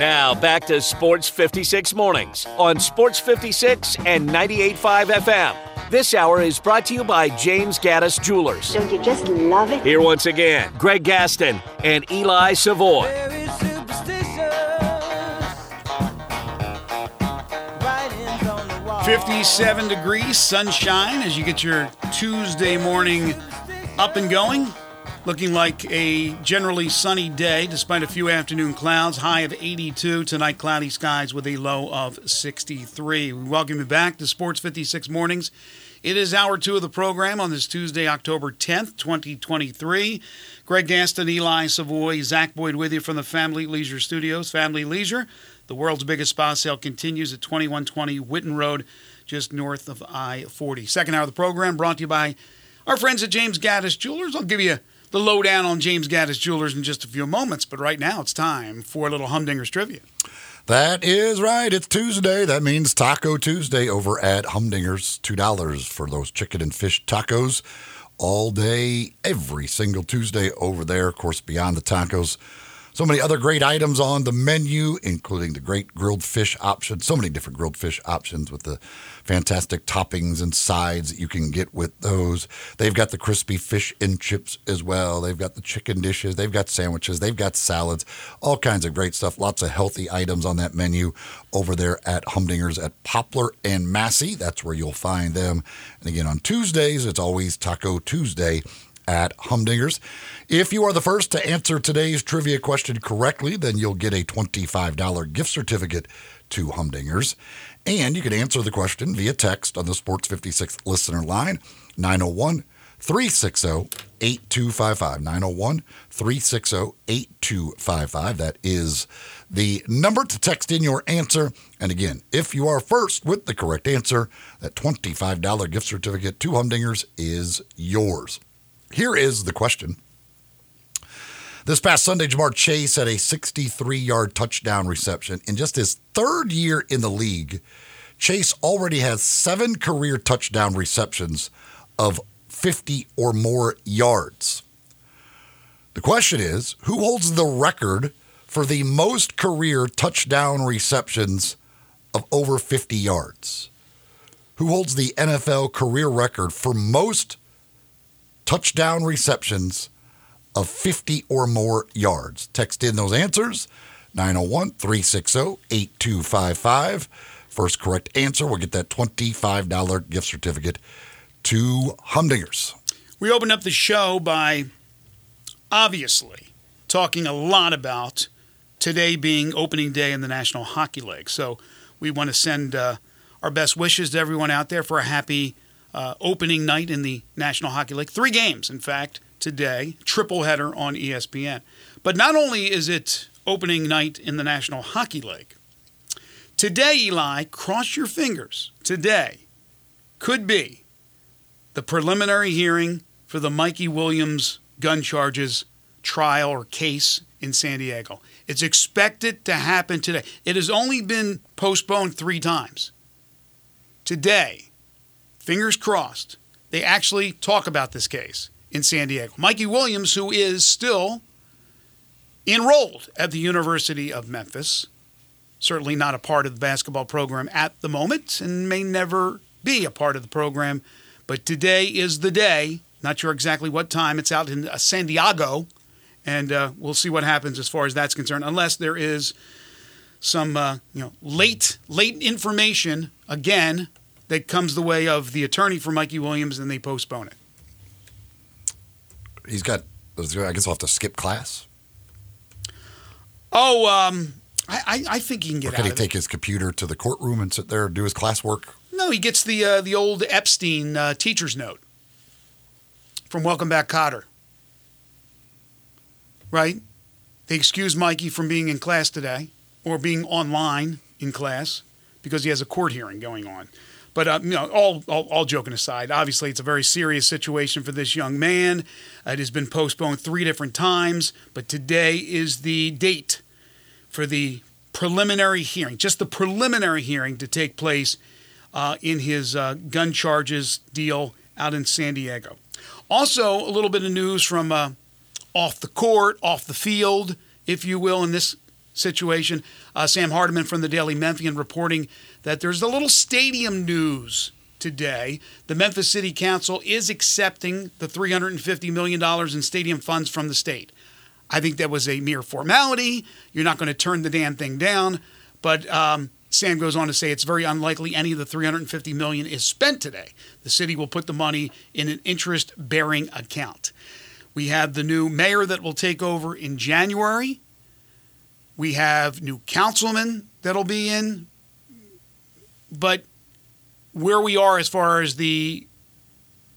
Now back to Sports 56 Mornings on Sports 56 and 98.5 FM. This hour is brought to you by James Gaddis Jewelers. Don't you just love it? Here once again, Greg Gaston and Eli Savoy. 57 degrees, sunshine as you get your Tuesday morning up and going. Looking like a generally sunny day despite a few afternoon clouds. High of 82. Tonight, cloudy skies with a low of 63. We welcome you back to Sports 56 Mornings. It is hour two of the program on this Tuesday, October 10th, 2023. Greg Gaston, Eli Savoy, Zach Boyd with you from the Family Leisure Studios. Family Leisure the world's biggest spa sale continues at 2120 Whitten Road, just north of I 40. Second hour of the program brought to you by our friends at James Gaddis Jewelers. I'll give you the lowdown on James Gaddis Jewelers in just a few moments, but right now it's time for a little Humdingers trivia. That is right. It's Tuesday. That means Taco Tuesday over at Humdingers. $2 for those chicken and fish tacos all day, every single Tuesday over there. Of course, beyond the tacos so many other great items on the menu, including the great grilled fish option. So many different grilled fish options with the fantastic toppings and sides that you can get with those. They've got the crispy fish and chips as well. They've got the chicken dishes. They've got sandwiches. They've got salads. All kinds of great stuff. Lots of healthy items on that menu over there at Humdinger's at Poplar and Massey. That's where you'll find them. And again, on Tuesdays, it's always Taco Tuesday at Humdingers. If you are the first to answer today's trivia question correctly, then you'll get a $25 gift certificate to Humdingers. And you can answer the question via text on the Sports 56 listener line, 901 360 8255. 901 360 8255. That is the number to text in your answer. And again, if you are first with the correct answer, that $25 gift certificate to Humdingers is yours. Here is the question. This past Sunday, Ja'Marr Chase had a 63 yard touchdown reception. In just his third year in the league, Chase already has seven career touchdown receptions of 50 or more yards. The question is who holds the record for the most career touchdown receptions of over 50 yards? Who holds the NFL career record for most touchdown receptions of 50 or more yards. Text in those answers 901 360 8255. First correct answer will get that $25 gift certificate to Humdingers. We opened up the show by obviously talking a lot about today being opening day in the National Hockey League. So we want to send uh, our best wishes to everyone out there for a happy uh, opening night in the National Hockey League. Three games, in fact, today, triple header on ESPN. But not only is it opening night in the National Hockey League, today, Eli, cross your fingers, today could be the preliminary hearing for the Mikey Williams gun charges trial or case in San Diego. It's expected to happen today. It has only been postponed three times. Today, fingers crossed, they actually talk about this case in San Diego. Mikey Williams, who is still enrolled at the University of Memphis, certainly not a part of the basketball program at the moment and may never be a part of the program. But today is the day. Not sure exactly what time. It's out in uh, San Diego, and uh, we'll see what happens as far as that's concerned. Unless there is some, uh, you know, late late information again that comes the way of the attorney for Mikey Williams and they postpone it. He's got, I guess I'll have to skip class. Oh, um, I, I think he can get or can he take it. his computer to the courtroom and sit there and do his classwork? No, he gets the uh, the old Epstein uh, teacher's note from Welcome Back, Kotter. Right? They excuse Mikey from being in class today or being online in class because he has a court hearing going on. But uh, you know, all, all, all joking aside, obviously it's a very serious situation for this young man. it has been postponed three different times, but today is the date for the preliminary hearing, just the preliminary hearing to take place uh, in his uh, gun charges deal out in San Diego. Also, a little bit of news from uh, off the court, off the field, if you will, and this situation. Uh, Sam Hardiman from the Daily Memphian reporting that there's a little stadium news today. The Memphis City Council is accepting the $350 million in stadium funds from the state. I think that was a mere formality. You're not going to turn the damn thing down. But um, Sam goes on to say it's very unlikely any of the 350 million is spent today. The city will put the money in an interest-bearing account. We have the new mayor that will take over in January. We have new councilmen that'll be in. But where we are as far as the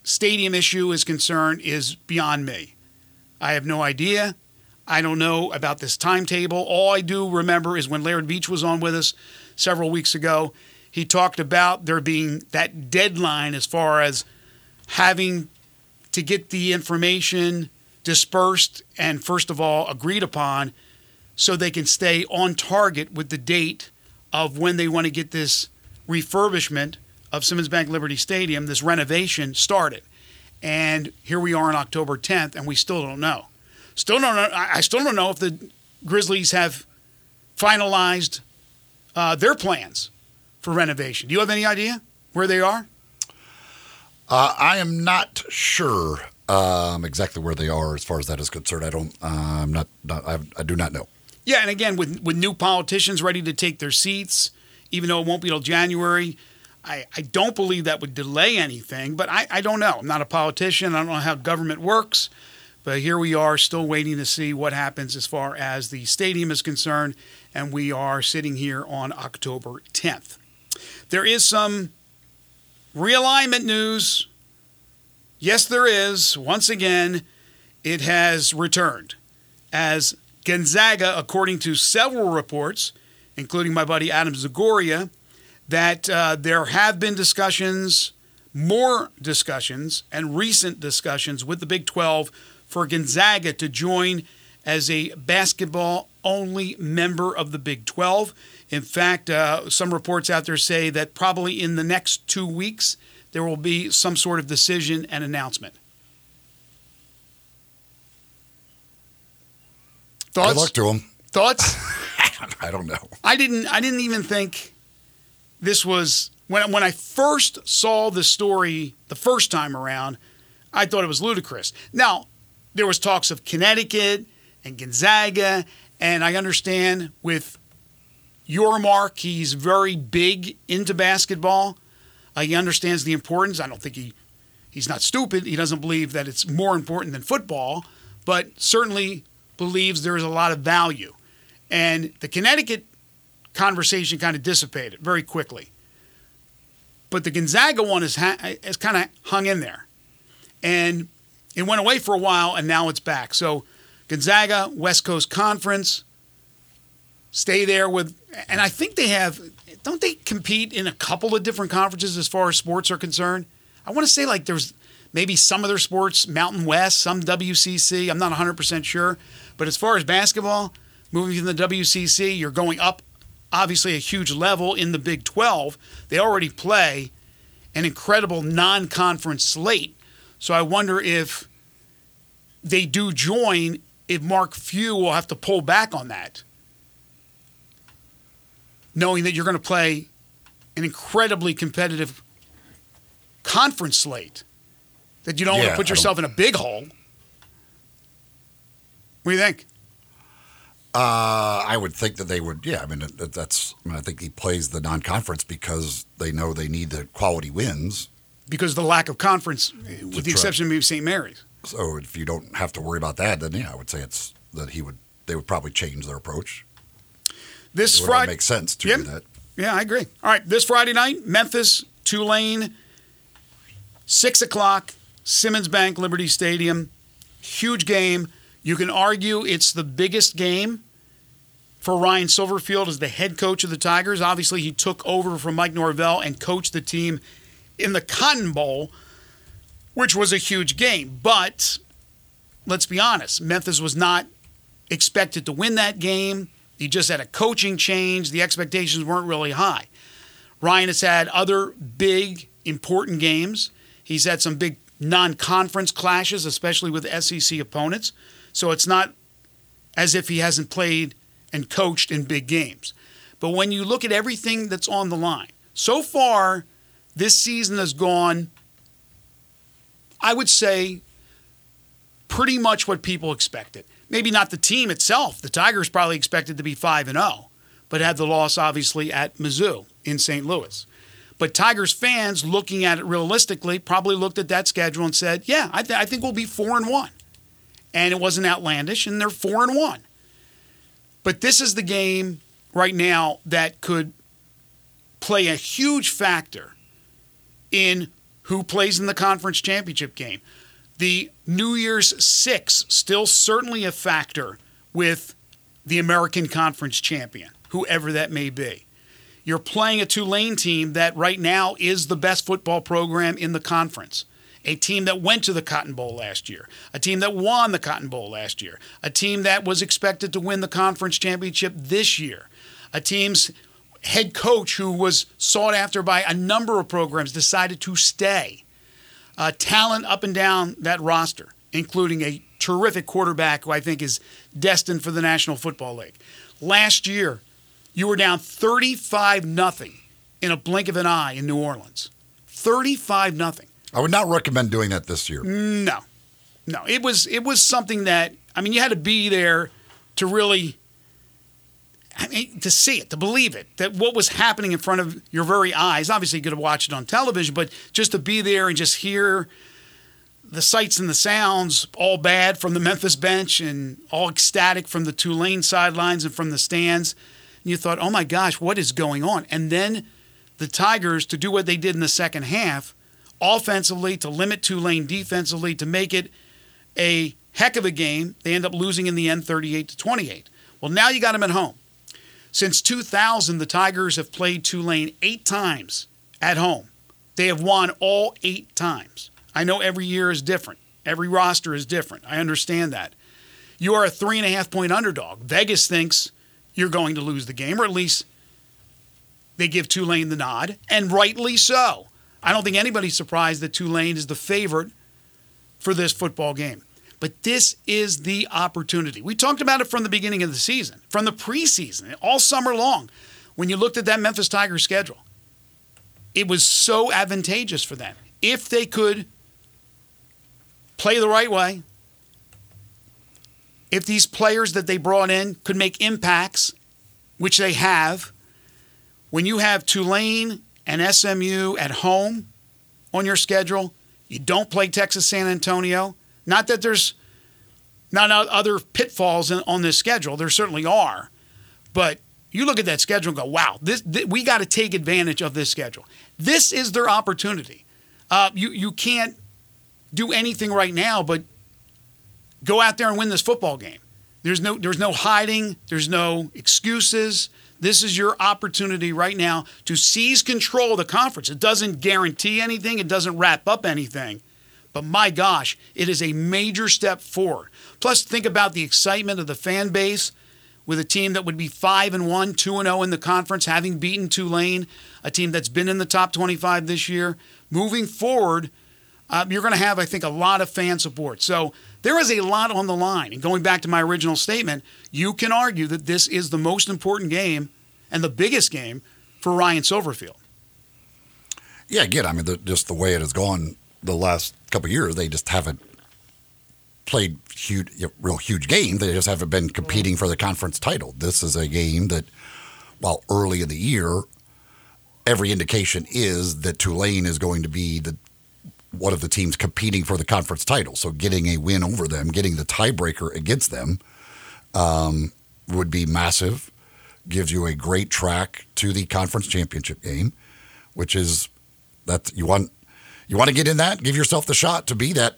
stadium issue is concerned is beyond me. I have no idea. I don't know about this timetable. All I do remember is when Laird Beach was on with us several weeks ago, he talked about there being that deadline as far as having to get the information dispersed and, first of all, agreed upon so they can stay on target with the date of when they want to get this refurbishment of Simmons Bank Liberty Stadium, this renovation started. And here we are on October 10th, and we still don't know. Still don't know. I still don't know if the Grizzlies have finalized uh, their plans for renovation. Do you have any idea where they are? Uh, I am not sure um, exactly where they are as far as that is concerned. I don't. Uh, I'm not. not I, I, do not know. Yeah, and again, with with new politicians ready to take their seats, even though it won't be till January, I, I don't believe that would delay anything. But I, I don't know. I'm not a politician. I don't know how government works. But here we are, still waiting to see what happens as far as the stadium is concerned, and we are sitting here on October 10th. There is some realignment news. Yes, there is. Once again, it has returned. As Gonzaga, according to several reports, including my buddy Adam Zagoria, that uh, there have been discussions, more discussions, and recent discussions with the Big 12 for Gonzaga to join as a basketball only member of the Big 12. In fact, uh, some reports out there say that probably in the next two weeks, there will be some sort of decision and announcement. Thoughts? Good luck to him. Thoughts? I don't know. I didn't. I didn't even think this was when when I first saw the story the first time around. I thought it was ludicrous. Now, there was talks of Connecticut and Gonzaga, and I understand with Yormark, he's very big into basketball. Uh, he understands the importance. I don't think he he's not stupid. He doesn't believe that it's more important than football, but certainly believes there is a lot of value. And the Connecticut conversation kind of dissipated very quickly. But the Gonzaga one is, ha- is kind of hung in there. And it went away for a while, and now it's back. So Gonzaga, West Coast Conference, stay there with, and I think they have, don't they compete in a couple of different conferences as far as sports are concerned? I want to say like there's maybe some other sports, Mountain West, some WCC. I'm not 100% sure. But as far as basketball, moving from the WCC, you're going up obviously a huge level in the Big 12. They already play an incredible non conference slate. So I wonder if they do join, if Mark Few will have to pull back on that, knowing that you're going to play an incredibly competitive conference slate, that you don't yeah, want to put yourself in a big hole. What do you think? Uh, I would think that they would. Yeah, I mean that's. I, mean, I think he plays the non-conference because they know they need the quality wins because of the lack of conference, with the exception of St. Mary's. So if you don't have to worry about that, then yeah, I would say it's that he would they would probably change their approach. This Friday makes sense to yep. do that. Yeah, I agree. All right, this Friday night, Memphis, Tulane, six o'clock, Simmons Bank, Liberty Stadium, huge game. You can argue it's the biggest game for Ryan Silverfield as the head coach of the Tigers. Obviously, he took over from Mike Norvell and coached the team in the Cotton Bowl, which was a huge game. But let's be honest, Memphis was not expected to win that game. He just had a coaching change. The expectations weren't really high. Ryan has had other big, important games. He's had some big non conference clashes, especially with SEC opponents. So it's not as if he hasn't played and coached in big games. But when you look at everything that's on the line, so far, this season has gone, I would say, pretty much what people expected. Maybe not the team itself. The Tigers probably expected to be 5 and 0, but had the loss obviously at Mizzou in St. Louis. But Tigers fans looking at it realistically probably looked at that schedule and said, "Yeah, I, th- I think we'll be 4 and 1." And it wasn't outlandish and they're 4 and 1. But this is the game right now that could play a huge factor in who plays in the conference championship game. The New Year's Six still certainly a factor with the American Conference champion, whoever that may be. You're playing a Tulane team that right now is the best football program in the conference. A team that went to the Cotton Bowl last year, a team that won the Cotton Bowl last year, a team that was expected to win the conference championship this year, a team's head coach who was sought after by a number of programs decided to stay. Uh, talent up and down that roster, including a terrific quarterback who I think is destined for the National Football League. Last year, you were down 35 nothing in a blink of an eye in New Orleans. 35 nothing. I would not recommend doing that this year. No. No, it was it was something that I mean you had to be there to really I mean, to see it, to believe it, that what was happening in front of your very eyes. Obviously, you could have watched it on television, but just to be there and just hear the sights and the sounds, all bad from the Memphis bench and all ecstatic from the Tulane sidelines and from the stands. You thought, oh my gosh, what is going on? And then the Tigers to do what they did in the second half, offensively, to limit Tulane defensively, to make it a heck of a game. They end up losing in the end 38 to 28. Well, now you got them at home. Since 2000, the Tigers have played Tulane eight times at home. They have won all eight times. I know every year is different, every roster is different. I understand that. You are a three and a half point underdog. Vegas thinks you're going to lose the game, or at least they give Tulane the nod, and rightly so. I don't think anybody's surprised that Tulane is the favorite for this football game. But this is the opportunity. We talked about it from the beginning of the season, from the preseason, all summer long. When you looked at that Memphis Tigers schedule, it was so advantageous for them. If they could play the right way, if these players that they brought in could make impacts, which they have, when you have Tulane and SMU at home on your schedule, you don't play Texas San Antonio, not that there's not other pitfalls on this schedule. There certainly are. But you look at that schedule and go, wow, this, this we got to take advantage of this schedule. This is their opportunity. Uh, you, you can't do anything right now but go out there and win this football game. There's no, there's no hiding, there's no excuses. This is your opportunity right now to seize control of the conference. It doesn't guarantee anything, it doesn't wrap up anything but my gosh, it is a major step forward. Plus, think about the excitement of the fan base with a team that would be 5 and 1, 2 and 0 in the conference, having beaten Tulane, a team that's been in the top 25 this year. Moving forward, uh, you're going to have, I think, a lot of fan support. So there is a lot on the line. And going back to my original statement, you can argue that this is the most important game and the biggest game for Ryan Silverfield. Yeah, again, I mean, the, just the way it has gone the last couple years, they just haven't played huge, real huge games. They just haven't been competing for the conference title. This is a game that, while early in the year, every indication is that Tulane is going to be the one of the teams competing for the conference title. So getting a win over them, getting the tiebreaker against them, um, would be massive. Gives you a great track to the conference championship game, which is that you want you want to get in that, give yourself the shot to be that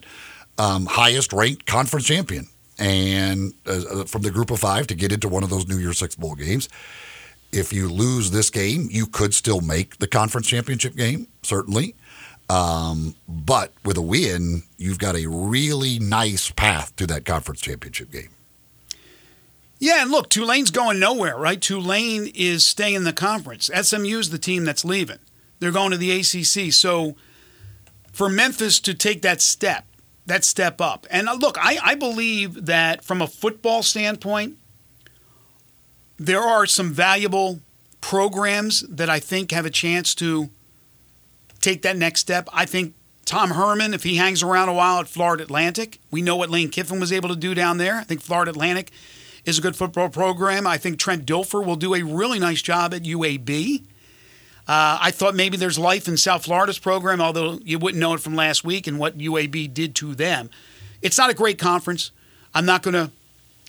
um, highest ranked conference champion. And uh, from the group of five to get into one of those New Year's Six Bowl games. If you lose this game, you could still make the conference championship game, certainly. Um, but with a win, you've got a really nice path to that conference championship game. Yeah, and look, Tulane's going nowhere, right? Tulane is staying in the conference. SMU's the team that's leaving. They're going to the ACC. So for Memphis to take that step, that step up. And uh, look, I, I believe that from a football standpoint, there are some valuable programs that I think have a chance to take that next step. I think Tom Herman, if he hangs around a while at Florida Atlantic, we know what Lane Kiffin was able to do down there. I think Florida Atlantic is a good football program. I think Trent Dilfer will do a really nice job at UAB. Uh, I thought maybe there's life in South Florida's program, although you wouldn't know it from last week and what UAB did to them. It's not a great conference. I'm not going to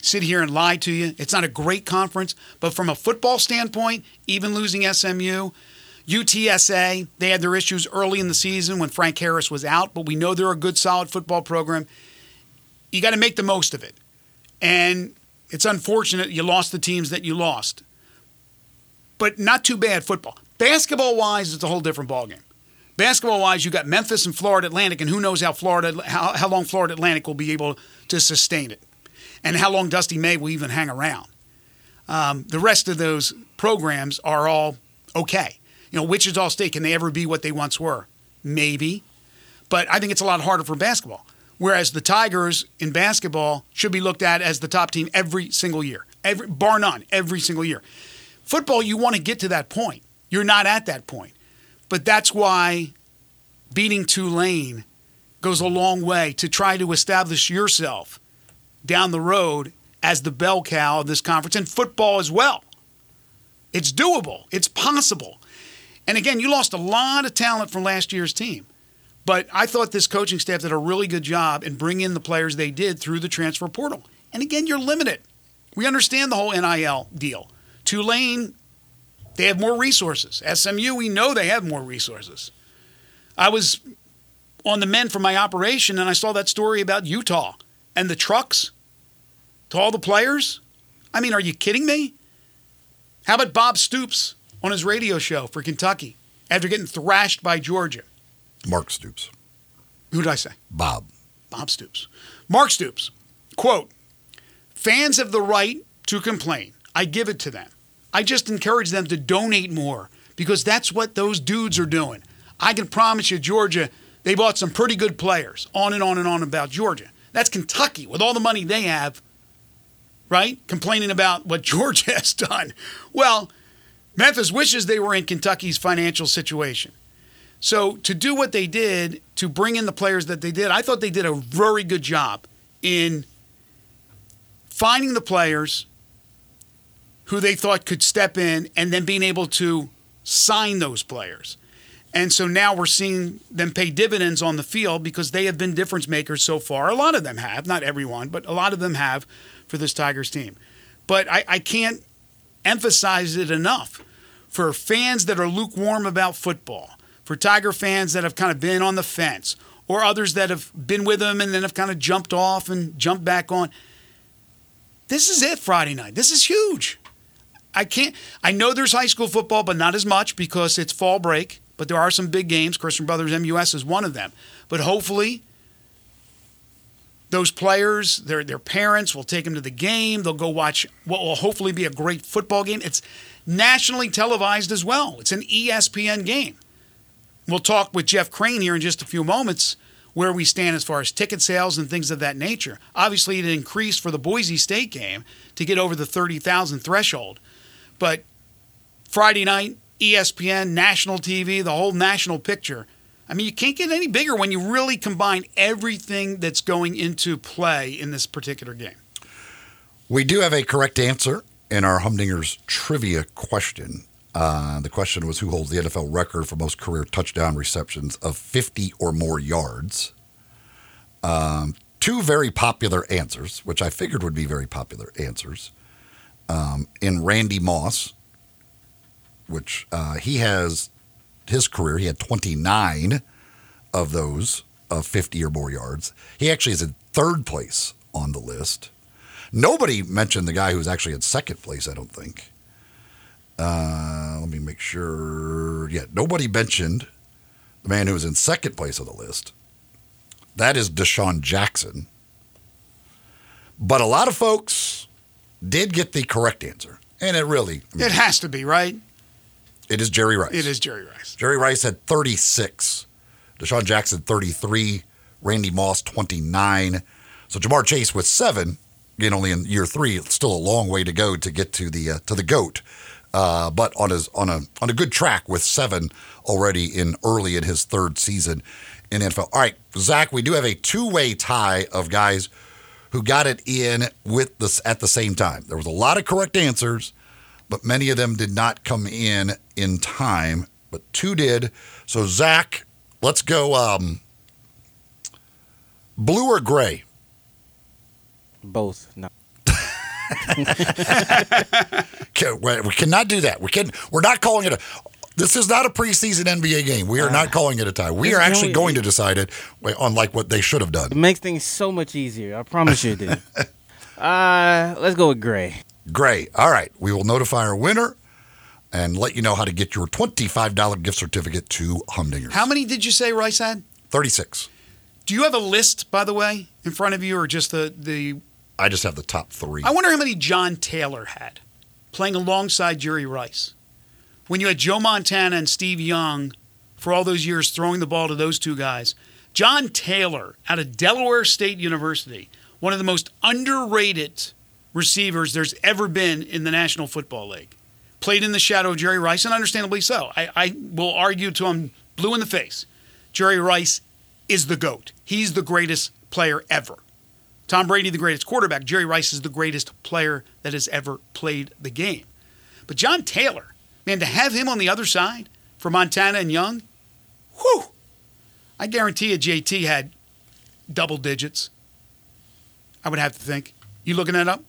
sit here and lie to you. It's not a great conference, but from a football standpoint, even losing SMU, UTSA, they had their issues early in the season when Frank Harris was out, but we know they're a good, solid football program. You got to make the most of it. And it's unfortunate you lost the teams that you lost, but not too bad football. Basketball wise, it's a whole different ballgame. Basketball wise, you got Memphis and Florida Atlantic, and who knows how Florida how, how long Florida Atlantic will be able to sustain it, and how long Dusty May will even hang around. Um, the rest of those programs are all okay. You know, Wichita State can they ever be what they once were? Maybe, but I think it's a lot harder for basketball. Whereas the Tigers in basketball should be looked at as the top team every single year, every bar none, every single year. Football, you want to get to that point. You're not at that point. But that's why beating Tulane goes a long way to try to establish yourself down the road as the bell cow of this conference and football as well. It's doable, it's possible. And again, you lost a lot of talent from last year's team. But I thought this coaching staff did a really good job in bringing in the players they did through the transfer portal. And again, you're limited. We understand the whole NIL deal. Tulane, they have more resources. SMU, we know they have more resources. I was on the men for my operation and I saw that story about Utah and the trucks to all the players. I mean, are you kidding me? How about Bob Stoops on his radio show for Kentucky after getting thrashed by Georgia? Mark Stoops. Who did I say? Bob. Bob Stoops. Mark Stoops. Quote Fans have the right to complain. I give it to them. I just encourage them to donate more because that's what those dudes are doing. I can promise you, Georgia, they bought some pretty good players. On and on and on about Georgia. That's Kentucky with all the money they have, right? Complaining about what Georgia has done. Well, Memphis wishes they were in Kentucky's financial situation. So to do what they did, to bring in the players that they did, I thought they did a very good job in finding the players who they thought could step in and then being able to sign those players. And so now we're seeing them pay dividends on the field because they have been difference makers so far. A lot of them have, not everyone, but a lot of them have for this Tigers team. But I, I can't emphasize it enough for fans that are lukewarm about football for Tiger fans that have kind of been on the fence or others that have been with them and then have kind of jumped off and jumped back on. This is it Friday night. This is huge. I can't I know there's high school football but not as much because it's fall break, but there are some big games. Christian Brothers MUS is one of them. But hopefully those players, their their parents will take them to the game. They'll go watch what will hopefully be a great football game. It's nationally televised as well. It's an ESPN game. We'll talk with Jeff Crane here in just a few moments where we stand as far as ticket sales and things of that nature. Obviously, it increased for the Boise State game to get over the 30,000 threshold. But Friday night, ESPN, national TV, the whole national picture. I mean, you can't get any bigger when you really combine everything that's going into play in this particular game. We do have a correct answer in our Humdinger's trivia question. Uh, the question was who holds the NFL record for most career touchdown receptions of 50 or more yards? Um, two very popular answers, which I figured would be very popular answers. Um, in Randy Moss, which uh, he has his career, he had 29 of those of 50 or more yards. He actually is in third place on the list. Nobody mentioned the guy who's actually in second place, I don't think. Uh, let me make sure. Yeah, nobody mentioned the man who was in second place on the list. That is DeSean Jackson. But a lot of folks did get the correct answer. And it really. I mean, It has to be, right? It is Jerry Rice. It is Jerry Rice. Jerry Rice had 36. DeSean Jackson, 33. Randy Moss, 29. So Ja'Marr Chase with seven again only in year three. It's still a long way to go to get to the uh, to the goat. Uh, but on his on a on a good track with seven already in early in his third season in NFL. All right, Zach, we do have a two way tie of guys who got it in with this at the same time. There was a lot of correct answers, but many of them did not come in in time. But two did. So Zach, let's go. Um, blue or gray? Both. No. We cannot do that. We can. We're not calling it a. This is not a preseason NBA game. We are not calling it a tie. We are actually only- going to decide it on like what they should have It done. makes things so much easier. I promise you it did. uh, let's go with Gray. Gray. All right. We will notify our winner and let you know how to get your twenty-five dollar gift certificate to Humdingers. How many did you say Rice had? Thirty-six. Do you have a list, by the way, in front of you, or just the the? I just have the top three. I wonder how many John Taylor had playing alongside Jerry Rice. When you had Joe Montana and Steve Young for all those years throwing the ball to those two guys, John Taylor out of Delaware State University, one of the most underrated receivers there's ever been in the National Football League, played in the shadow of Jerry Rice, and understandably so. I, I will argue to him blue in the face. Jerry Rice is the GOAT. He's the greatest player ever. Tom Brady, the greatest quarterback. Jerry Rice is the greatest player that has ever played the game. But John Taylor, man, to have him on the other side for Montana and Young, whew, I guarantee you JT had double digits. I would have to think. You looking that up?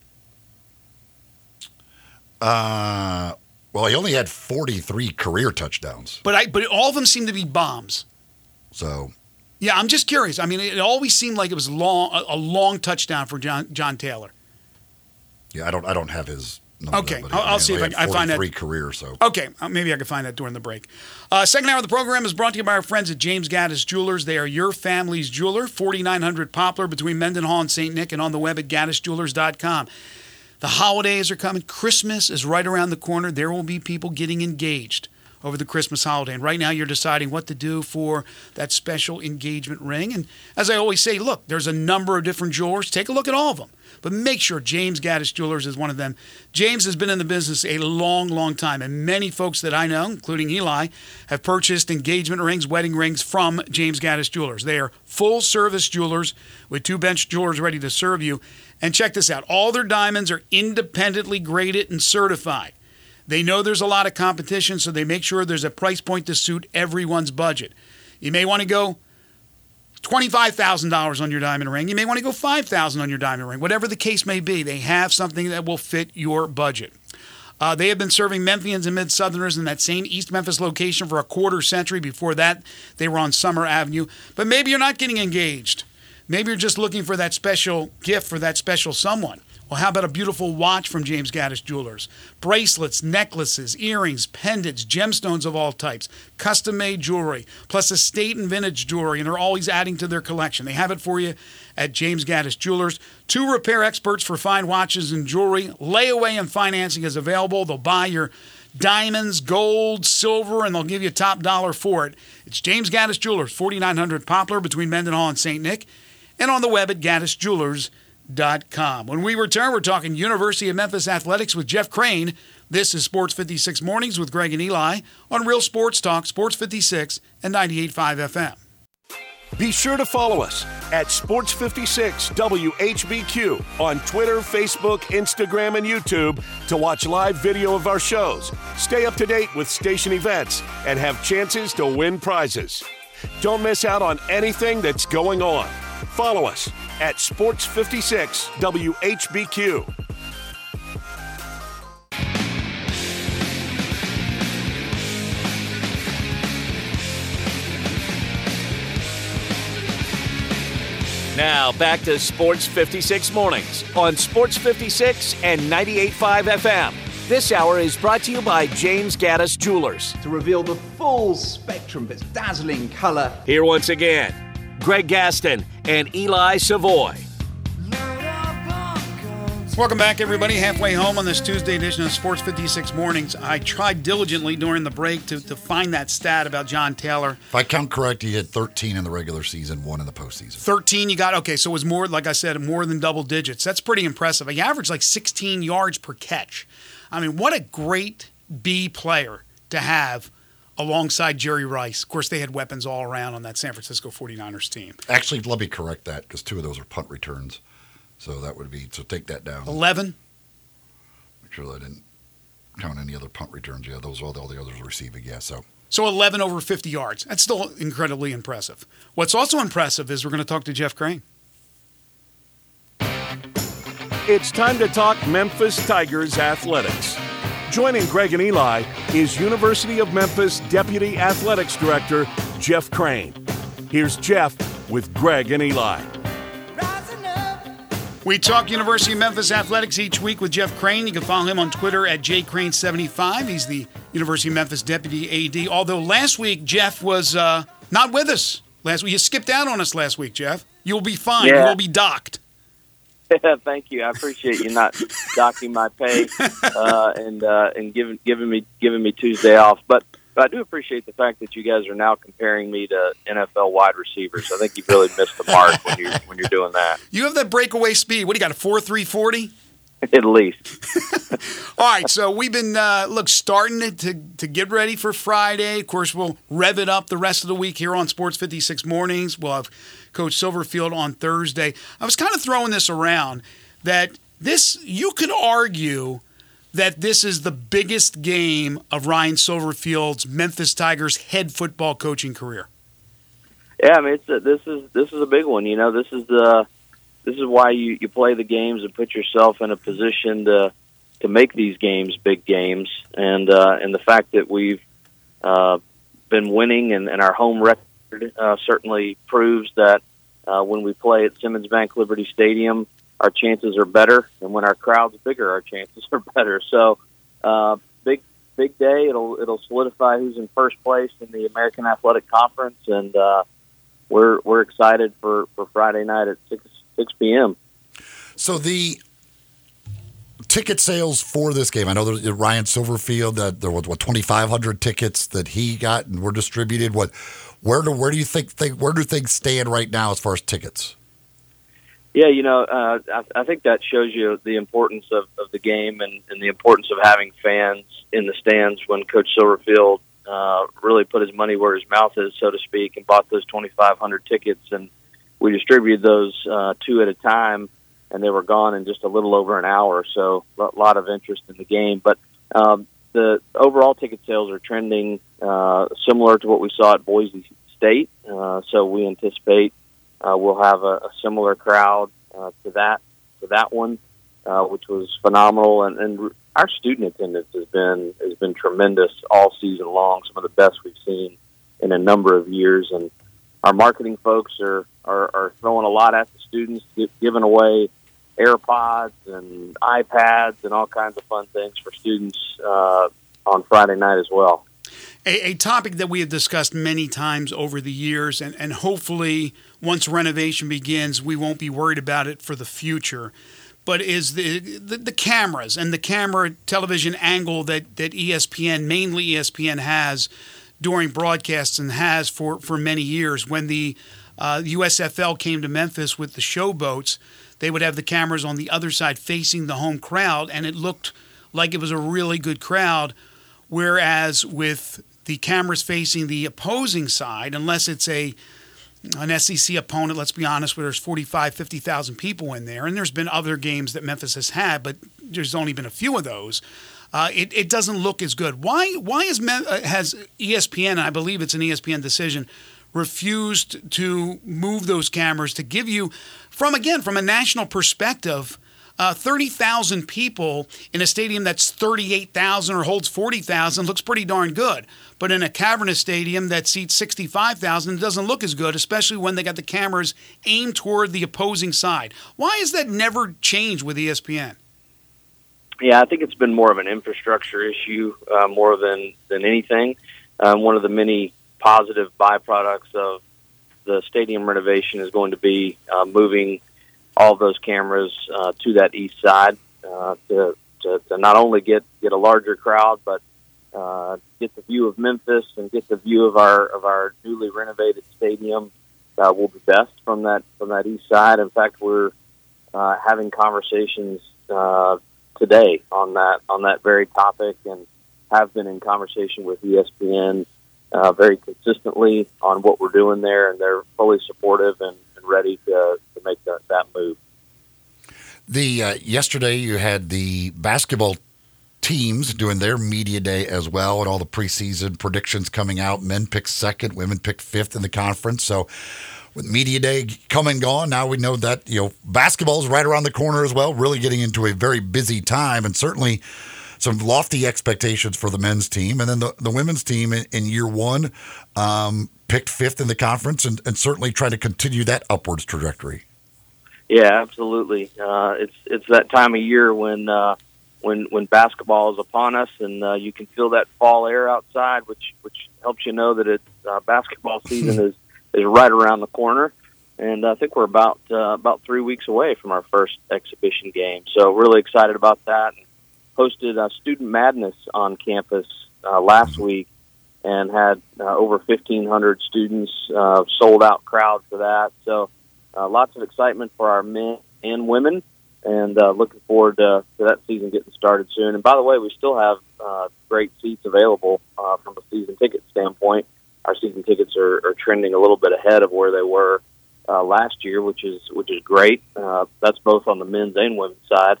Uh, well, he only had forty-three career touchdowns. But I but all of them seem to be bombs. So Yeah, I'm just curious. I mean, it always seemed like it was long a, a long touchdown for John John Taylor. yeah, I don't. I don't have his. Okay, but I'll- I'll see if I- I find that- 43 career. So Okay, uh, maybe I can find that during the break. Uh, second hour of the program is brought to you by our friends at James Gaddis Jewelers. They are your family's jeweler, 4900 Poplar between Mendenhall and St. Nick, and on the web at gaddisjewelers.com. The holidays are coming. Christmas is right around the corner. There will be people getting engaged over the Christmas holiday. And right now, you're deciding what to do for that special engagement ring. And as I always say, look, there's a number of different jewelers. Take a look at all of them. But make sure James Gaddis Jewelers is one of them. James has been in the business a long, long time. And many folks that I know, including Eli, have purchased engagement rings, wedding rings from James Gaddis Jewelers. They are full service jewelers with two bench jewelers ready to serve you. And check this out all their diamonds are independently graded and certified. They know there's a lot of competition, so they make sure there's a price point to suit everyone's budget. You may want to go $25,000 on your diamond ring. You may want to go 5,000 on your diamond ring. Whatever the case may be, they have something that will fit your budget. Uh, they have been serving Memphians and Mid Southerners in that same East Memphis location for a quarter century. Before that, they were on Summer Avenue. But maybe you're not getting engaged. Maybe you're just looking for that special gift for that special someone. Well, how about a beautiful watch from James Gaddis Jewelers? Bracelets, necklaces, earrings, pendants, gemstones of all types, custom made jewelry, plus estate and vintage jewelry, and they're always adding to their collection. They have it for you at James Gaddis Jewelers. Two repair experts for fine watches and jewelry. Layaway and financing is available. They'll buy your diamonds, gold, silver, and they'll give you top dollar for it. It's James Gaddis Jewelers, 4900 Poplar between Mendenhall and St. Nick, and on the web at gaddisjewelers.com. When we return, we're talking University of Memphis Athletics with Jeff Crane. This is Sports 56 Mornings with Greg and Eli on Real Sports Talk, Sports 56 and 98.5 FM. Be sure to follow us at Sports 56 WHBQ on Twitter, Facebook, Instagram, and YouTube to watch live video of our shows, stay up to date with station events, and have chances to win prizes. Don't miss out on anything that's going on. Follow us at Sports 56 WHBQ. Now back to Sports 56 mornings on Sports 56 and 98.5 FM. This hour is brought to you by James Gaddis Jewelers. to reveal the full spectrum of its dazzling colour. Here once again, Greg Gaston and Eli Savoy. Load up on Welcome back, everybody. Halfway home on this Tuesday edition of Sports 56 Mornings. I tried diligently during the break to, to find that stat about John Taylor. If I count correct, he had 13 in the regular season, one in the postseason. 13 you got okay so it was more like i said more than double digits that's pretty impressive he averaged like 16 yards per catch i mean what a great b player to have alongside jerry rice of course they had weapons all around on that san francisco 49ers team Actually, let me correct that because two of those are punt returns. So that would be, so take that down. 11 Make sure that I didn't count any other punt returns. Yeah, those are all the, all the others receiving. Yeah, so so 11 over 50 yards that's still incredibly impressive what's also impressive is we're going to talk to jeff crane It's time to talk Memphis Tigers athletics. Joining Greg and Eli is University of Memphis Deputy Athletics Director Jeff Crane. Here's Jeff with Greg and Eli. We talk University of Memphis athletics each week with Jeff Crane. You can follow him on Twitter at jcrane75. He's the University of Memphis deputy AD. Although last week Jeff was uh, not with us. Last week you skipped out on us last week, Jeff. You'll be fine. You'll be docked. Thank you. I appreciate you not docking my pay uh, and uh, and giving giving me giving me Tuesday off. But, but I do appreciate the fact that you guys are now comparing me to NFL wide receivers. I think you've really missed the mark when you when you're doing that. You have that breakaway speed. What do you got? A four three forty? At least. All right, so we've been uh, look starting to, to to get ready for Friday. Of course, we'll rev it up the rest of the week here on Sports 56 Mornings. We'll have Coach Silverfield on Thursday. I was kind of throwing this around that this you could argue that this is the biggest game of Ryan Silverfield's Memphis Tigers head football coaching career. Yeah, I mean, it's a, this is this is a big one. You know, this is the this is why you, you play the games and put yourself in a position to to make these games big games, and uh, and the fact that we've uh, been winning and, and our home record uh, certainly proves that uh, when we play at Simmons Bank Liberty Stadium, our chances are better, and when our crowd's bigger, our chances are better. So, uh, big big day. It'll it'll solidify who's in first place in the American Athletic Conference, and uh, we're we're excited for, for Friday night at six six p.m. So the ticket sales for this game, I know there's Ryan Silverfield that there was what 2,500 tickets that he got and were distributed. What, where do where do you think they, where do things stand right now as far as tickets? Yeah, you know, uh, I, I think that shows you the importance of, of the game and, and the importance of having fans in the stands when Coach Silverfield uh, really put his money where his mouth is, so to speak, and bought those 2,500 tickets. And we distributed those uh, two at a time, and they were gone in just a little over an hour. So a lot of interest in the game. But um, the overall ticket sales are trending uh, similar to what we saw at Boise State. Uh, so we anticipate uh, we'll have a, a similar crowd uh, to that to that one, uh, which was phenomenal. And, and our student attendance has been has been tremendous all season long. Some of the best we've seen in a number of years. And our marketing folks are are, are throwing a lot at the students, giving away AirPods and iPads and all kinds of fun things for students uh, on Friday night as well. a, a topic that we have discussed many times over the years, and, and hopefully once renovation begins, we won't be worried about it for the future. But is the, the the cameras and the camera television angle that, that ESPN, mainly ESPN, has during broadcasts and has for, for many years. When the uh, USFL came to Memphis with the showboats, they would have the cameras on the other side facing the home crowd, and it looked like it was a really good crowd. Whereas with the cameras facing the opposing side, unless it's a an SEC opponent, let's be honest, where there's 45, 50,000 people in there, and there's been other games that Memphis has had, but there's only been a few of those. Uh, it, it doesn't look as good. Why why is uh, has ESPN, and I believe it's an ESPN decision, refused to move those cameras to give you, from again, from a national perspective, uh, 30,000 people in a stadium that's 38,000 or holds 40,000 looks pretty darn good. But in a cavernous stadium that seats 65,000, it doesn't look as good, especially when they got the cameras aimed toward the opposing side. Why has that never changed with ESPN? Yeah, I think it's been more of an infrastructure issue uh, more than than anything. Um, one of the many positive byproducts of the stadium renovation is going to be uh, moving all those cameras uh, to that east side. uh, to, to to not only get get a larger crowd, but uh, get the view of Memphis and get the view of our of our newly renovated stadium. Uh, will be best from that from that east side. In fact, we're uh, having conversations uh, today on that on that very topic, and have been in conversation with ESPN uh, very consistently on what we're doing there, and they're fully supportive and, and ready to, to make that, that move. The uh, yesterday you had the basketball teams doing their media day as well, and all the preseason predictions coming out. Men picked second, women picked fifth in the conference. So with media day come and gone, now we know that you know basketball is right around the corner as well. Really getting into a very busy time, and certainly some lofty expectations for the men's team, and then the, the women's team in, in year one um, picked fifth in the conference, and, and certainly trying to continue that upwards trajectory. Yeah, absolutely. Uh, it's it's that time of year when uh, when when basketball is upon us, and uh, you can feel that fall air outside, which which helps you know that it uh, basketball season is is right around the corner. And I think we're about uh, about three weeks away from our first exhibition game, so really excited about that. Hosted uh, Student Madness on campus uh, last week, and had uh, over 1,500 students, uh, sold out crowd for that. So uh, lots of excitement for our men and women, and uh, looking forward to, to that season getting started soon. And by the way, we still have uh, great seats available uh, from a season ticket standpoint. Our season tickets are, are trending a little bit ahead of where they were uh, last year, which is which is great. Uh, that's both on the men's and women's side.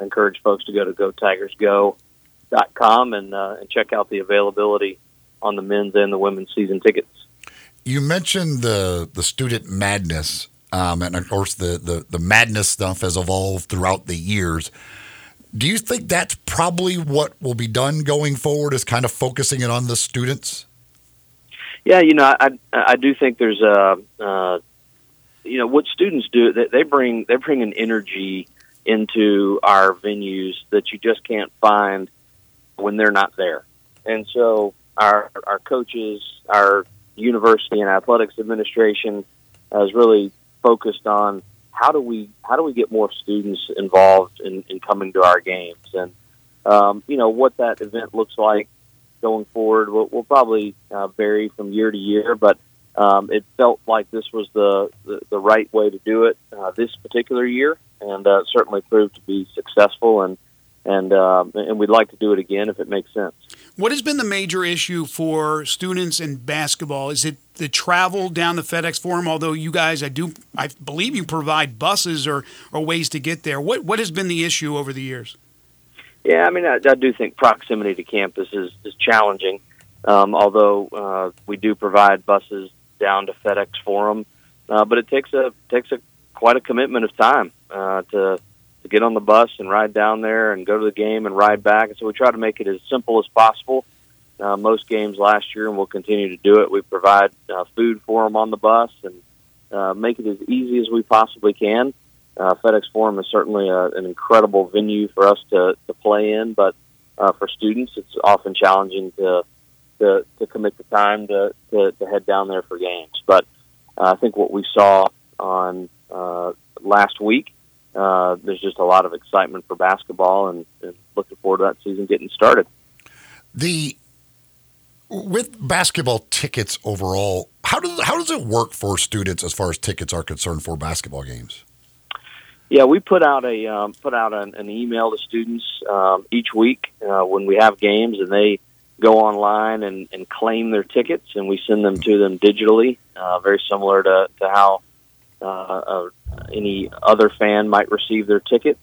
I encourage folks to go to GoTigersGo.com and uh, and check out the availability on the men's and the women's season tickets. You mentioned the the student madness, um, and of course the, the the madness stuff has evolved throughout the years. Do you think that's probably what will be done going forward? Is kind of focusing it on the students? Yeah, you know, I I do think there's a uh, you know what students do they, they bring they bring an energy into our venues that you just can't find when they're not there, and so our our coaches, our university and athletics administration has really focused on how do we how do we get more students involved in, in coming to our games? And um, you know what that event looks like going forward will, will probably uh, vary from year to year but um, it felt like this was the, the, the right way to do it uh, this particular year and uh, certainly proved to be successful and and um, and we'd like to do it again if it makes sense. What has been the major issue for students in basketball? Is it the travel down the FedEx Forum? Although you guys, I do, I believe you provide buses or, or ways to get there. What what has been the issue over the years? Yeah, I mean, I, I do think proximity to campus is is challenging. Um, although uh, we do provide buses down to FedEx Forum, uh, but it takes a takes a quite a commitment of time uh, to to get on the bus and ride down there and go to the game and ride back. And so we try to make it as simple as possible. Uh, most games last year, and we'll continue to do it. We provide uh, food for them on the bus and uh, make it as easy as we possibly can. Uh, FedEx Forum is certainly a, an incredible venue for us to, to play in, but uh, for students, it's often challenging to to, to commit the time to, to, to head down there for games. But uh, I think what we saw on uh, last week uh, there's just a lot of excitement for basketball and, and looking forward to that season getting started. The with basketball tickets overall, how does how does it work for students as far as tickets are concerned for basketball games? Yeah, we put out a um, put out an, an email to students um, each week uh, when we have games, and they go online and, and claim their tickets, and we send them to them digitally, uh, very similar to, to how uh, uh, any other fan might receive their tickets.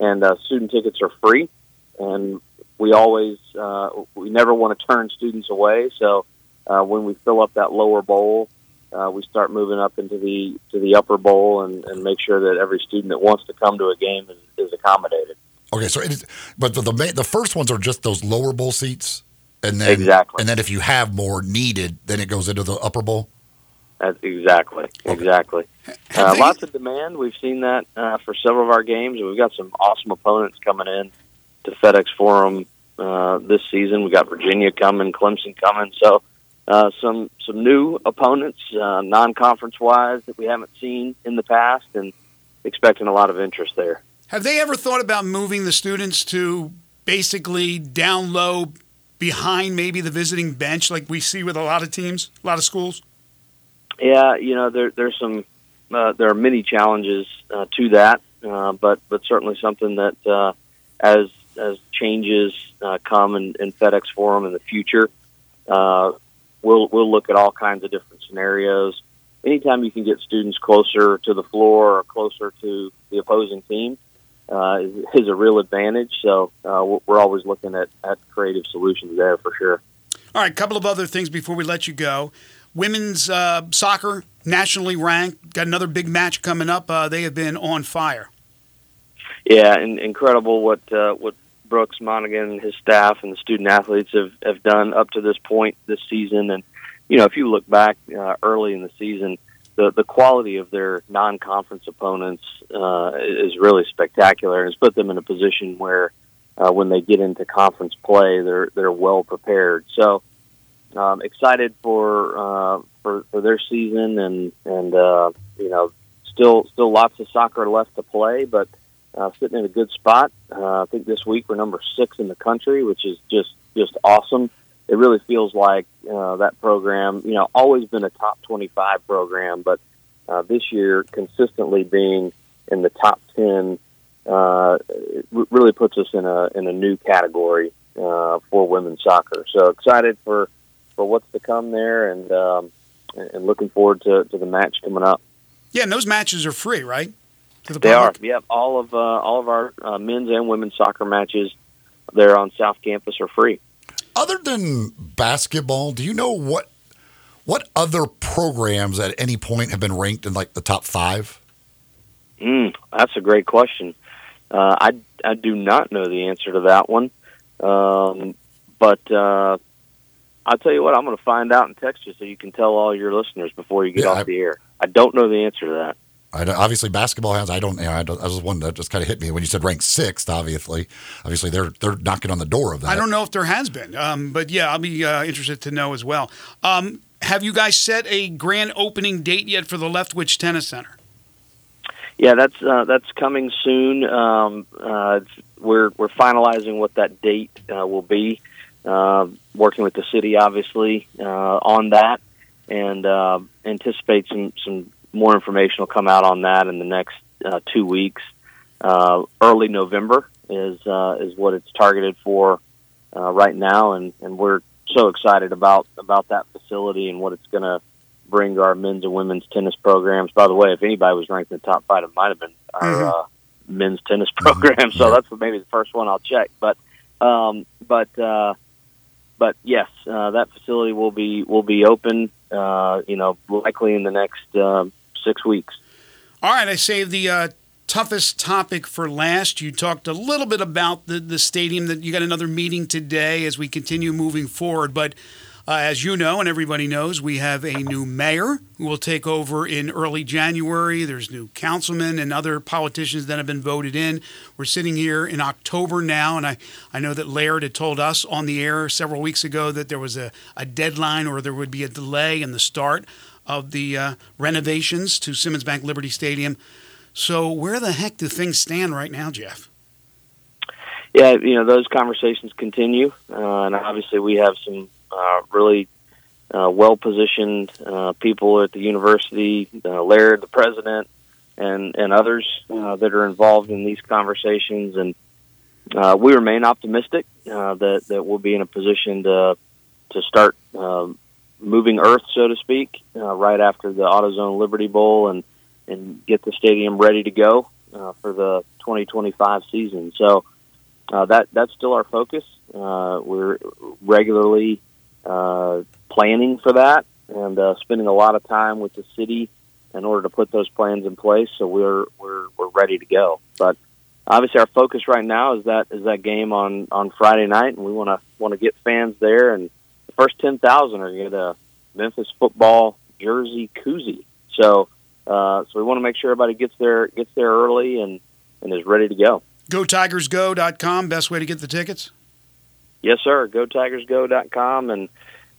And uh, student tickets are free, and we always uh, we never want to turn students away. So uh, when we fill up that lower bowl, uh, we start moving up into the to the upper bowl and, and make sure that every student that wants to come to a game is, is accommodated. Okay, so it is, but the, the the first ones are just those lower bowl seats, and then Exactly. and then if you have more needed, then it goes into the upper bowl. That's exactly, exactly. Uh, they- lots of demand. We've seen that uh, for several of our games. We've got some awesome opponents coming in to FedEx Forum uh, this season. We got Virginia coming, Clemson coming. So uh, some some new opponents, uh, non-conference wise, that we haven't seen in the past, and expecting a lot of interest there. Have they ever thought about moving the students to basically down low behind maybe the visiting bench like we see with a lot of teams, a lot of schools? Yeah, you know, there, there's some, uh, there are many challenges uh, to that, uh, but but certainly something that uh, as as changes uh, come in, in FedEx Forum in the future, uh, we'll we'll look at all kinds of different scenarios. Anytime you can get students closer to the floor or closer to the opposing team, uh, is, is a real advantage. So uh, we're- we're always looking at, at creative solutions there for sure. All right, a couple of other things before we let you go. Women's uh, soccer, nationally ranked, got another big match coming up. Uh, they have been on fire. Yeah, and incredible what uh, what Brooks Monaghan and his staff and the student athletes have have done up to this point this season. And you know, if you look back uh, early in the season, the the quality of their non-conference opponents uh, is really spectacular, and it's put them in a position where uh, when they get into conference play, they're they're well prepared. So. Um, excited for uh, for for their season and and uh, you know still still lots of soccer left to play, but uh, sitting in a good spot. Uh, I think this week we're number six in the country, which is just just awesome. It really feels like uh, that program, you know, always been a top twenty-five program, but uh, this year consistently being in the top ten uh, really puts us in a in a new category uh, for women's soccer. So excited for for what's to come there, and um, and looking forward to, to the match coming up. Yeah, and those matches are free, right? The They are. Yep. All of uh, all of our uh, men's and women's soccer matches there on South Campus are free. Other than basketball, do you know what what other programs at any point have been ranked in like the top five? Mm, that's a great question. Uh, I I do not know the answer to that one, um, but uh, I'll tell you what. I'm going to find out and text you so you can tell all your listeners before you get Yeah, off I- the air. I don't know the answer to that. I don't- obviously basketball has. I don't. You know, I, don't, I was one that just kind of hit me when you said ranked sixth. Obviously, obviously they're they're knocking on the door of that. I don't know if there has been, um, but yeah, I'll be uh, interested to know as well. Um, have you guys set a grand opening date yet for the Leftwich Tennis Center? Yeah, that's uh, that's coming soon. Um, uh, we're we're finalizing what that date uh, will be. Uh, working with the city, obviously, uh, on that, and uh, anticipate some some more information will come out on that in the next uh, two weeks. Uh, early November is uh, is what it's targeted for uh, right now, and, and we're so excited about about that facility and what it's going to bring to our men's and women's tennis programs. By the way, if anybody was ranked in the top five, it might have been our uh, men's tennis program. So that's maybe the first one I'll check. But um, but uh, but yes, uh, that facility will be will be open. Uh, you know, likely in the next um six weeks. All right, I saved the uh, toughest topic for last. You talked a little bit about the, the stadium that you got another meeting today as we continue moving forward. But uh, as you know, and everybody knows, we have a new mayor who will take over in early January. There's new councilmen and other politicians that have been voted in. We're sitting here in October now, and I, I know that Laird had told us on the air several weeks ago that there was a, a deadline or there would be a delay in the start of the uh, renovations to Simmons Bank Liberty Stadium. So where the heck do things stand right now, Jeff? yeah, you know, those conversations continue, uh, and obviously we have some uh, really uh, well positioned uh, people at the university, uh, Laird, the president, and and others that are involved in these conversations, and we remain optimistic that that we'll be in a position to to start um, moving earth, so to speak, uh, right after the AutoZone Liberty Bowl, and and get the stadium ready to go uh, for the 2025 season. So uh, that that's still our focus. Uh, we're regularly uh, planning for that and uh, spending a lot of time with the city in order to put those plans in place. So we're we're we're ready to go. But obviously, our focus right now is that is that game on on Friday night, and we want to want to get fans there. And first ten thousand are going to get a Memphis football jersey koozie. So uh, so we want to make sure everybody gets there gets there early and and is ready to go. GoTigersGo.com, best way to get the tickets. Yes, sir. GoTigersGo.com, and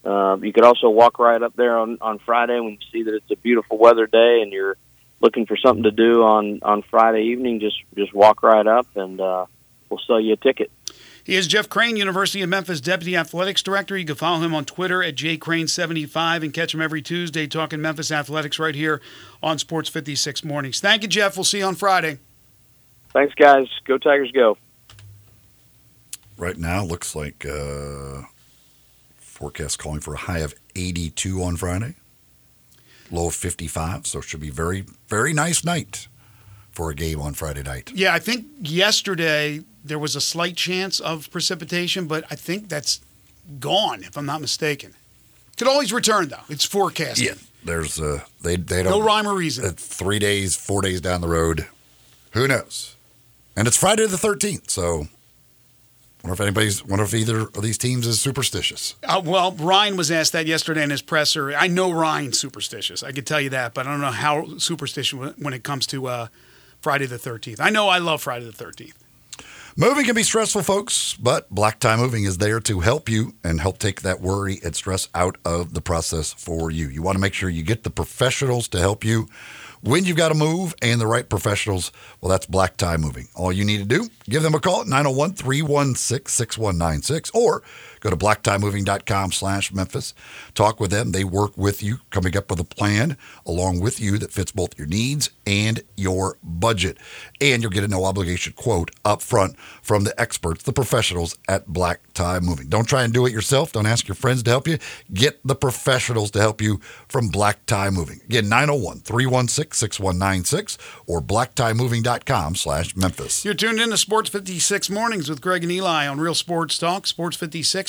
uh, you could also walk right up there on on Friday when you see that it's a beautiful weather day and you're looking for something to do on on Friday evening, just just walk right up and uh, we'll sell you a ticket. He is Jeff Crane, University of Memphis Deputy Athletics Director. You can follow him on Twitter at jcrane75 and catch him every Tuesday talking Memphis athletics right here on Sports 56 Mornings. Thank you, Jeff. We'll see you on Friday. Thanks, guys. Go Tigers, go. Right now, looks like uh, forecast calling for a high of 82 on Friday, low of 55. So it should be very, very nice night for a game on Friday night. Yeah, I think yesterday there was a slight chance of precipitation, but I think that's gone, if I'm not mistaken. Could always return, though. It's forecasted. Yeah, there's uh, they they don't No rhyme or reason. uh, three days, four days down the road. Who knows? And it's Friday the 13th, so wonder if anybody's wonder if either of these teams is superstitious. Uh, well, Ryan was asked that yesterday in his presser. I know Ryan's superstitious. I could tell you that, but I don't know how superstitious when- when it comes to uh, Friday the 13th. I know I love Friday the 13th. Moving can be stressful, folks, but Black Tie Moving is there to help you and help take that worry and stress out of the process for you. You want to make sure you get the professionals to help you when you've got to move and the right professionals. Well, that's Black Tie Moving. All you need to do, give them a call at 901 316 6196 or go to blacktiemoving.com slash Memphis. Talk with them. They work with you, coming up with a plan along with you that fits both your needs and your budget. And you'll get a no obligation quote up front from the experts, the professionals at Black Tie Moving. Don't try and do it yourself. Don't ask your friends to help you. Get the professionals to help you from Black Tie Moving. Again, 901 316 6196 or blacktiemoving.com slash Memphis. You're tuned in to Sports 56 Mornings with Greg and Eli on Real Sports Talk, Sports 56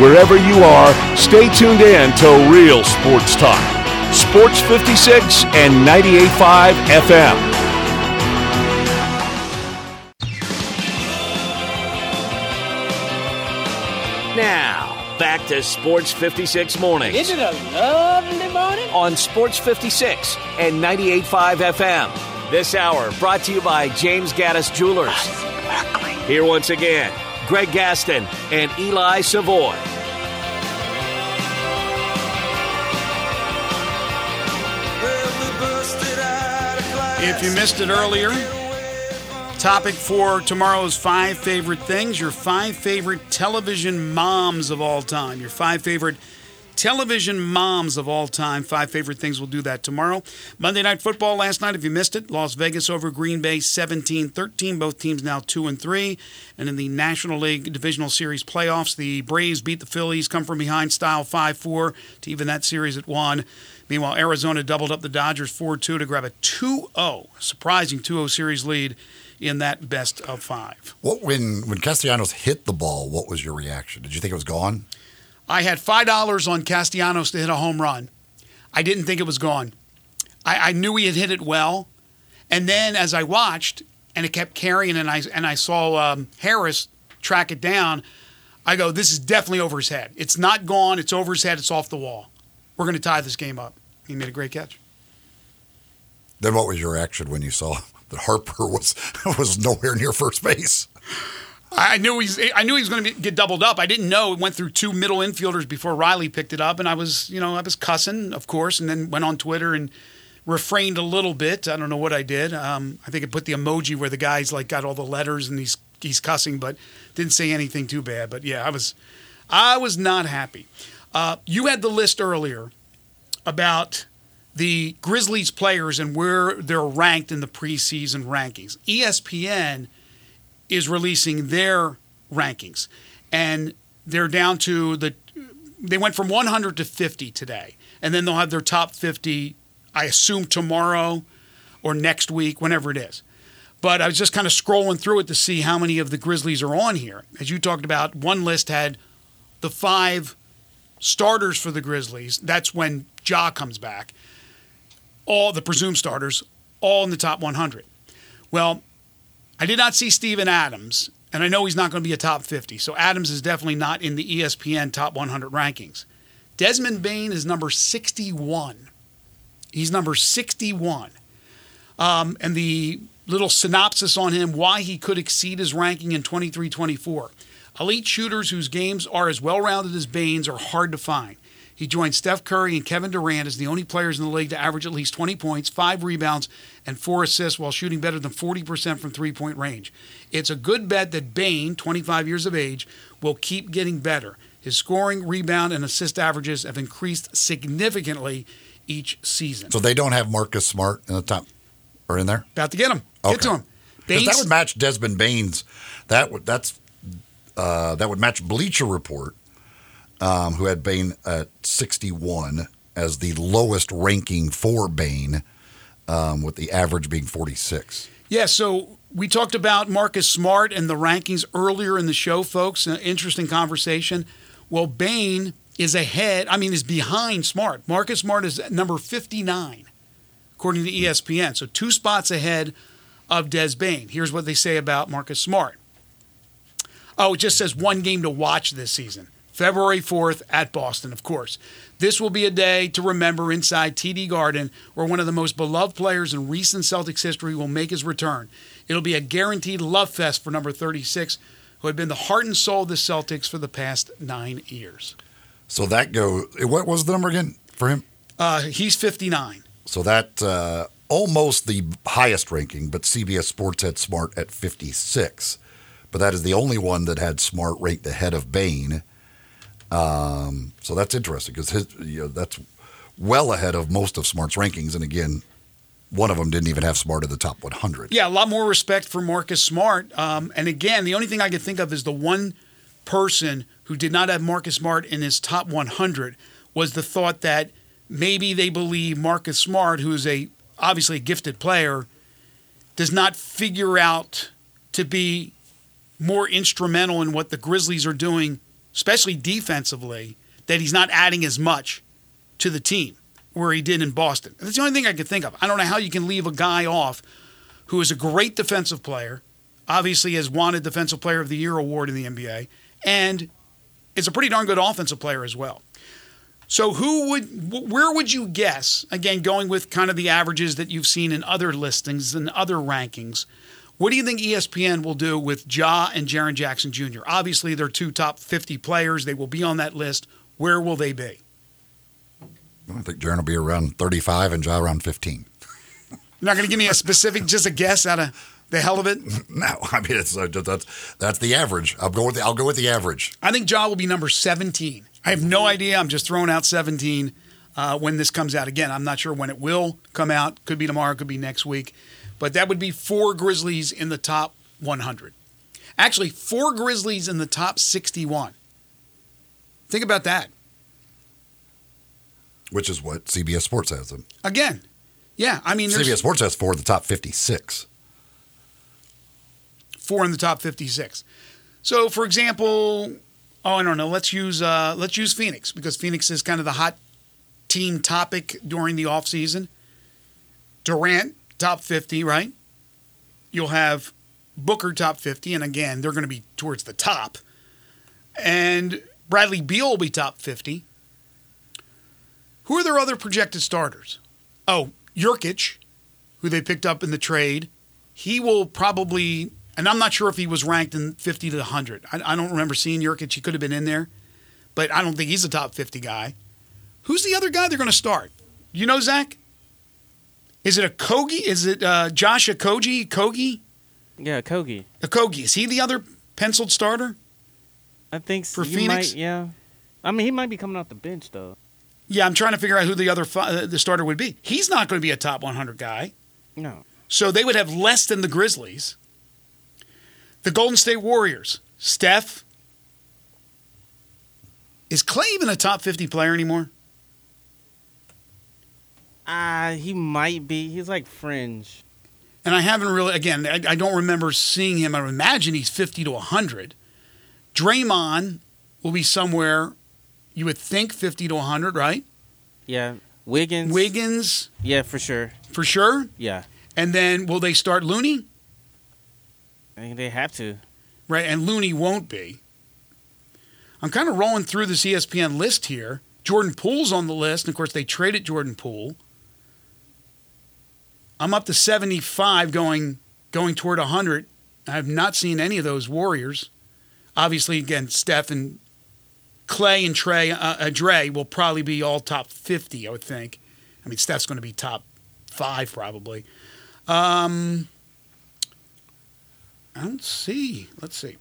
Wherever you are, stay tuned in to Real Sports Talk. Sports 56 and 98.5 FM. Now, back to Sports 56 Mornings Isn't it a lovely morning? on Sports 56 and 98.5 FM. This hour brought to you by James Gattas Jewelers. Here once again, Greg Gaston and Eli Savoy. If you missed it earlier, topic for tomorrow's five favorite things, your five favorite television moms of all time, your five favorite television moms of all time, five favorite things. We'll do that tomorrow. Monday Night Football last night, if you missed it, Las Vegas over Green Bay 17 13. Both teams now 2 and 3. And in the National League Divisional Series playoffs, the Braves beat the Phillies, come from behind style 5 4 to even that series at 1. Meanwhile, Arizona doubled up the Dodgers 4 2 to grab a 2 0, surprising 2 0 series lead in that best of five. What when when Castellanos hit the ball? What was your reaction? Did you think it was gone? I had five dollars on Castellanos to hit a home run. I didn't think it was gone. I, I knew he had hit it well, and then as I watched and it kept carrying, and I and I saw um, Harris track it down, I go, "This is definitely over his head. It's not gone. It's over his head. It's off the wall. We're going to tie this game up." He made a great catch. Then what was your reaction when you saw that Harper was was nowhere near first base? I knew he's. I knew he was going to get doubled up. I didn't know it went through two middle infielders before Riley picked it up, and I was, you know, I was cussing, of course, and then went on Twitter and refrained a little bit. I don't know what I did. Um, I think I put the emoji where the guy's like got all the letters and he's he's cussing, but didn't say anything too bad. But yeah, I was, I was not happy. Uh, you had the list earlier about the Grizzlies players and where they're ranked in the preseason rankings. ESPN is releasing their rankings, and they're down to the. They went from 100 to 50 today, and then they'll have their top 50. I assume tomorrow or next week, whenever it is. But I was just kind of scrolling through it to see how many of the Grizzlies are on here. As you talked about, one list had the five starters for the Grizzlies. That's when Ja comes back. All the presumed starters, all in the top 100. Well, I did not see Steven Adams, and I know he's not going to be a top 50. So Adams is definitely not in the ESPN top 100 rankings. Desmond Bane is number 61. He's number 61. Um, and the little synopsis on him why he could exceed his ranking in 23 24. Elite shooters whose games are as well rounded as Bane's are hard to find. He joined Steph Curry and Kevin Durant as the only players in the league to average at least 20 points, five rebounds, and four assists while shooting better than 40% from three point range. It's a good bet that Bane, 25 years of age, will keep getting better. His scoring, rebound, and assist averages have increased significantly each season. So they don't have Marcus Smart in the top or in there? About to get him. Get to him. Bane's, that would match Desmond Bane's. That would that's uh, that would match Bleacher Report, um, who had Bane at 61 as the lowest ranking for Bane, um, with the average being 46. Yeah, so we talked about Marcus Smart and the rankings earlier in the show, folks. An interesting conversation. Well, Bane is ahead, I mean, is behind Smart. Marcus Smart is number 59, according to ESPN. So two spots ahead of Des Bane. Here's what they say about Marcus Smart. Oh, it just says one game to watch this season. February 4th at Boston, of course. This will be a day to remember inside TD Garden, where one of the most beloved players in recent Celtics history will make his return. It'll be a guaranteed love fest for number 36, who had been the heart and soul of the Celtics for the past nine years. So that go. What was the number again for him? Uh, he's 59. So that uh, almost the highest ranking, but CBS Sports had Smart at 56. But that is the only one that had Smart ranked ahead of Bane. Um, so that's interesting because you know, that's well ahead of most of Smart's rankings. And again, one of them didn't even have Smart in the top 100. Yeah, a lot more respect for Marcus Smart. Um, and again, the only thing I could think of is the one person who did not have Marcus Smart in his top 100 was the thought that maybe they believe Marcus Smart, who is a obviously a gifted player, does not figure out to be more instrumental in what the Grizzlies are doing, especially defensively, that he's not adding as much to the team where he did in Boston. That's the only thing I could think of. I don't know how you can leave a guy off who is a great defensive player, obviously has won wanted Defensive Player of the Year award in the NBA, and is a pretty darn good offensive player as well. So who would where would you guess, again going with kind of the averages that you've seen in other listings and other rankings, what do you think ESPN will do with Ja and Jaren Jackson Jr.? Obviously they're two top 50 players, they will be on that list. Where will they be? I think Jaren will be around 35 and Ja around 15. You're not going to give me a specific just a guess out of the hell of it? No, I mean it's uh, that's that's the average. I'll go with the, I'll go with the average. I think Ja will be number 17. I have no idea. I'm just throwing out 17 uh, when this comes out. Again, I'm not sure when it will come out. Could be tomorrow, could be next week. But that would be four Grizzlies in the top 100. Actually, four Grizzlies in the top 61. Think about that. which is what CBS Sports has them. Again, yeah, I mean, CBS Sports has four of the top 56. four in the top 56. So, for example, oh, I don't know. Let's use uh, let's use Phoenix because Phoenix is kind of the hot team topic during the offseason. Durant top 50, right? You'll have Booker top 50, and again, they're going to be towards the top. And Bradley Beal will be top 50. Who are their other projected starters? Oh, Nurkic, who they picked up in the trade. He will probably, and I'm not sure if he was ranked in 50 to 100. I, I don't remember seeing Nurkic. He could have been in there, but I don't think he's a top 50 guy. Who's the other guy they're going to start? You know, Zach? Is it a Kogi? Is it uh, Josh Okogie? Kogi? Yeah, Kogi. Okogie. Is he the other penciled starter? I think For you Phoenix? Might, yeah. I mean, he might be coming off the bench though. Yeah, I'm trying to figure out who the other uh, the starter would be. He's not going to be a top 100 guy. No. So they would have less than the Grizzlies. The Golden State Warriors. Steph. Is Clay even a top 50 player anymore? Ah, he might be. He's like fringe. And I haven't really, again, I, I don't remember seeing him. I imagine he's 50 to 100. Draymond will be somewhere, you would think 50 to 100, right? Yeah. Wiggins. Wiggins, Yeah, for sure. for sure. Yeah. And then will they start Looney? I think they have to. right? And Looney won't be. I'm kind of rolling through this ESPN list here. Jordan Poole's on the list, and of course they traded Jordan Poole. I'm up to 75, going going toward 100. I have not seen any of those Warriors. Obviously, again, Steph and Clay and Trey, uh, uh, Dre will probably be all top 50, I would think. I mean, Steph's going to be top five probably. Um, I don't see. Let's see.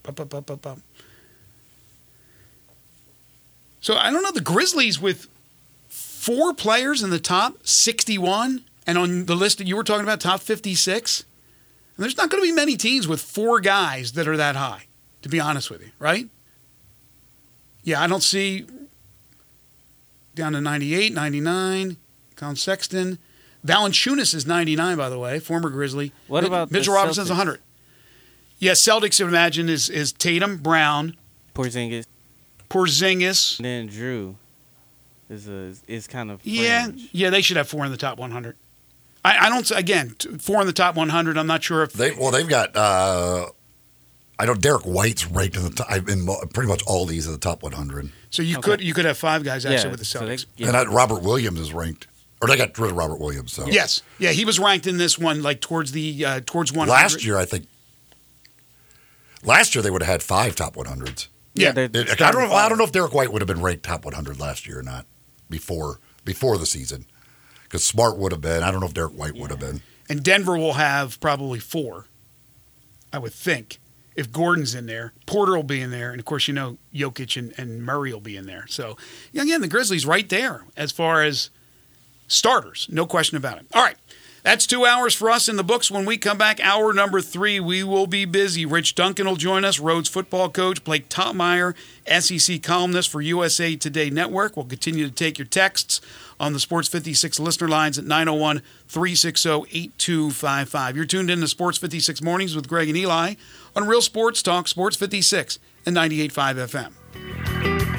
So I don't know. The Grizzlies with four players in the top 61, and on the list that you were talking about, top 56. There's not going to be many teams with four guys that are that high, to be honest with you, right? Yeah, I don't see down to 98, 99. Collin Sexton. Valanciunas is 99, by the way, former Grizzly. What Mi- about Mitchell Robinson's Celtics? 100? Yeah, Celtics, I would imagine, is, is Tatum, Brown, Porzingis, Porzingis. and then Jrue is a is kind of Yeah, yeah, they should have four in the top 100. I, I don't, again, four in the top 100. I'm not sure if They well, they've got. Uh, I know Derrick White's ranked in the top, in mo- pretty much all these in the top 100, so. You Okay. could you could have five guys actually yeah. with the so they- Celtics. yeah. and uh, Robert Williams is ranked, or they got rid of Robert Williams. So Yes, yeah, he was ranked in this one like towards the uh, towards 100. last year I think. Last year they would have had five top 100s. yeah, they're I don't. know- I don't know if Derrick White would have been ranked top 100 last year or not before before the season, because Smart would have been. I don't know if Derrick White would have been. and Denver will have probably four, I would think. If Gordon's in there, Porter will be in there, and of course, you know Jokic and, and Murray will be in there. So, yeah, again, the Grizzlies right there as far as starters, no question about it. All right, that's two hours for us in the books. When we come back, hour number three, we will be busy. Rich Duncan will join us, Rhodes football coach, Blake Toppmeyer, SEC columnist for USA Today Network. We'll continue to take your texts on the Sports 56 listener lines at 901 360 8255. You're tuned in to Sports 56 Mornings with Greg and Eli on Real Sports Talk, Sports 56 and 98.5 FM.